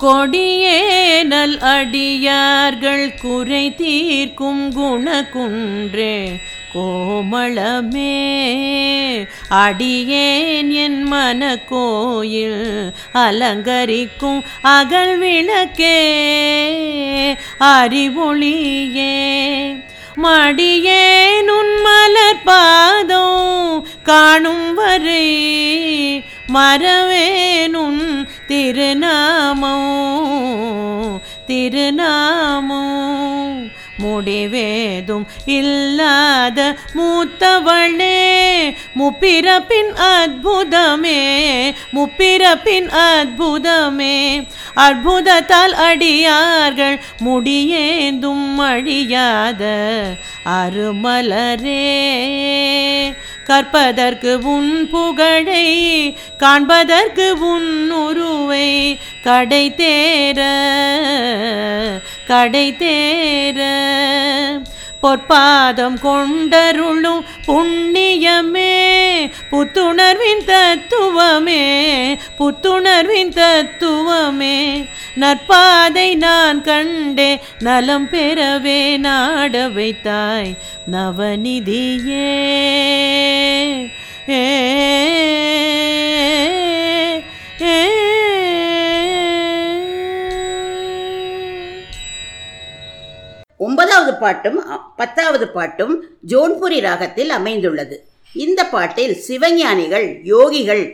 கொடியேனல் அடியார்கள் குறை தீர்க்கும் குணகுன்றே கோமளமே. அடியேன் என் மன கோயில் அலங்கரிக்கும் அகல் விளக்கே அறிவொளியே. மடியேன் உன் மலர் பாதம் காணும் வரை மறவேனுன் திருநாமோ திருநாமோ. முடிவேதும் இல்லாத மூத்தவளே முப்பிறப்பின் அற்புதமே முப்பிறப்பின் அற்புதமே. அற்புதத்தால் அடியார்கள் முடியேந்தும் அழியாத அருமலரே. கற்பதற்கு உன் புகழை காண்பதற்கு உன் உருவை கடை தேர கடை தேர. பொற்பாதம் கொண்டருளும் புண்ணியமே புத்துணர்வின் தத்துவமே புத்துணர்வின் தத்துவமே. நற்பாதை நான் கண்டே நலம் பெறவே நாட வைத்தாய் நவநிதியே. ஏ. ஒன்பதாவது பாட்டும் பத்தாவது பாட்டும் ஜோன்புரி ராகத்தில் அமைந்துள்ளது. இந்த பாட்டில் சிவஞானிகள் யோகிகள்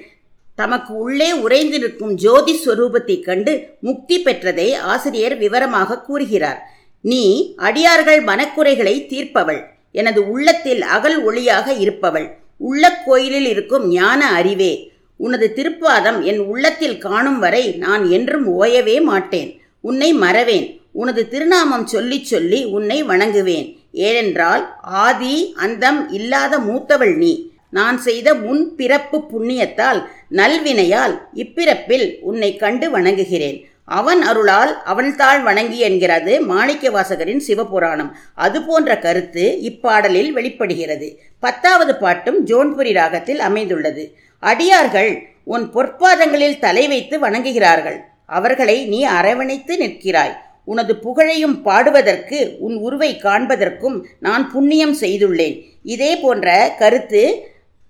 தமக்கு உள்ளே உறைந்து நிற்கும் ஜோதி ஸ்வரூபத்தைக் கண்டு முக்தி பெற்றதை ஆசிரியர் விவரமாக கூறுகிறார். நீ அடியார்கள் மனக்குறைகளை தீர்ப்பவள். எனது உள்ளத்தில் அகல் ஒளியாக இருப்பவள். உள்ள கோயிலில் இருக்கும் ஞான அறிவே. உனது திருப்பாதம் என் உள்ளத்தில் காணும் வரை நான் என்றும் ஓயவே மாட்டேன். உன்னை மறவேன். உனது திருநாமம் சொல்லிச் சொல்லி உன்னை வணங்குவேன். ஏனென்றால் ஆதி அந்தம் இல்லாத மூத்தவள் நீ. நான் செய்த முன் பிறப்பு புண்ணியத்தால் நல்வினையால் இப்பிறப்பில் உன்னை கண்டு வணங்குகிறேன். அவன் அருளால் அவன்தாள் வணங்கி என்கிறது மாணிக்க வாசகரின் சிவபுராணம். அது போன்ற கருத்து இப்பாடலில் வெளிப்படுகிறது. பத்தாவது பாட்டும் ஜோன்புரி ராகத்தில் அமைந்துள்ளது. அடியார்கள் உன் பொற்பாதங்களில் தலை வைத்து வணங்குகிறார்கள். அவர்களை நீ அரவணைத்து நிற்கிறாய். உனது புகழையும் பாடுவதற்கு உன் உருவை காண்பதற்கும் நான் புண்ணியம் செய்துள்ளேன். இதே போன்ற கருத்து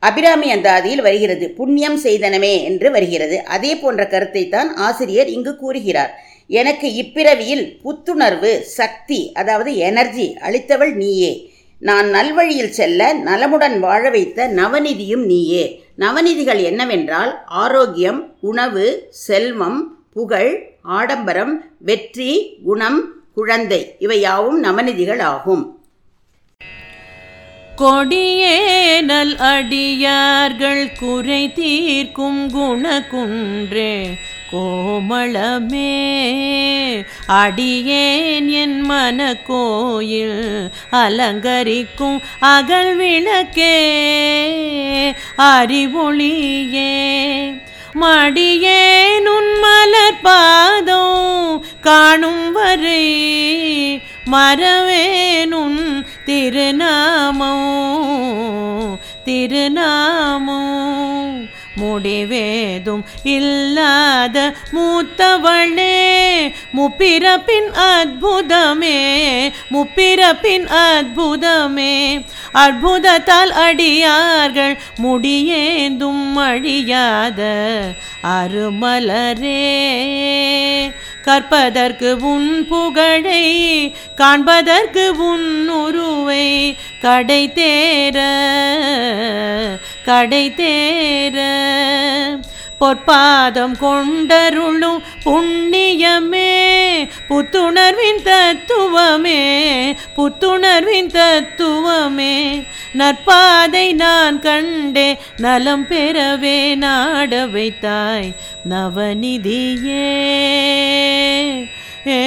அபிராமி அந்தாதியில் வருகிறது. புண்ணியம் செய்தனமே என்று வருகிறது. அதே போன்ற கருத்தை தான் ஆசிரியர் இங்கு கூறுகிறார். எனக்கு இப்பிறவியில் புத்துணர்வு சக்தி அதாவது எனர்ஜி அளித்தவள் நீயே. நான் நல்வழியில் செல்ல நலமுடன் வாழ வைத்த நவநிதியும் நீயே. நவநிதிகள் என்னவென்றால் ஆரோக்கியம் உணவு செல்வம் புகழ் ஆடம்பரம் வெற்றி குணம் குழந்தை இவையாவும் நவநிதிகள் ஆகும். கொடியேனல் அடியார்கள் குறை தீர்க்கும் குணகுன்றே கோமளமே அடியேன் என் மன கோயில் அலங்கரிக்கும் அகல் விளக்கே. அறிவொளியே மடியேன் உன் மலர் பாதம் காணும் வரை மறவேனுன் திருநாமோ திருநாமோ முடிவேதும் இல்லாத மூத்தவளே முப்பிறப்பின் அற்புதமே முப்பிறப்பின் அற்புதமே. அற்புதத்தால் அடியார்கள் முடியேந்தும் அழியாத அருமலரே. கற்பதற்கு உன் புகழை காண்பதற்கு உன் உருவை கடை தேர கடை தேர. பொற்பாதம் கொண்டருளும் புண்ணியமே புத்துணர்வின் தத்துவமே புத்துணர்வின் தத்துவமே. நற்பாதை நான் கண்டே நலம் பெறவே நாட வைத்தாய் நவநிதியே. ஏ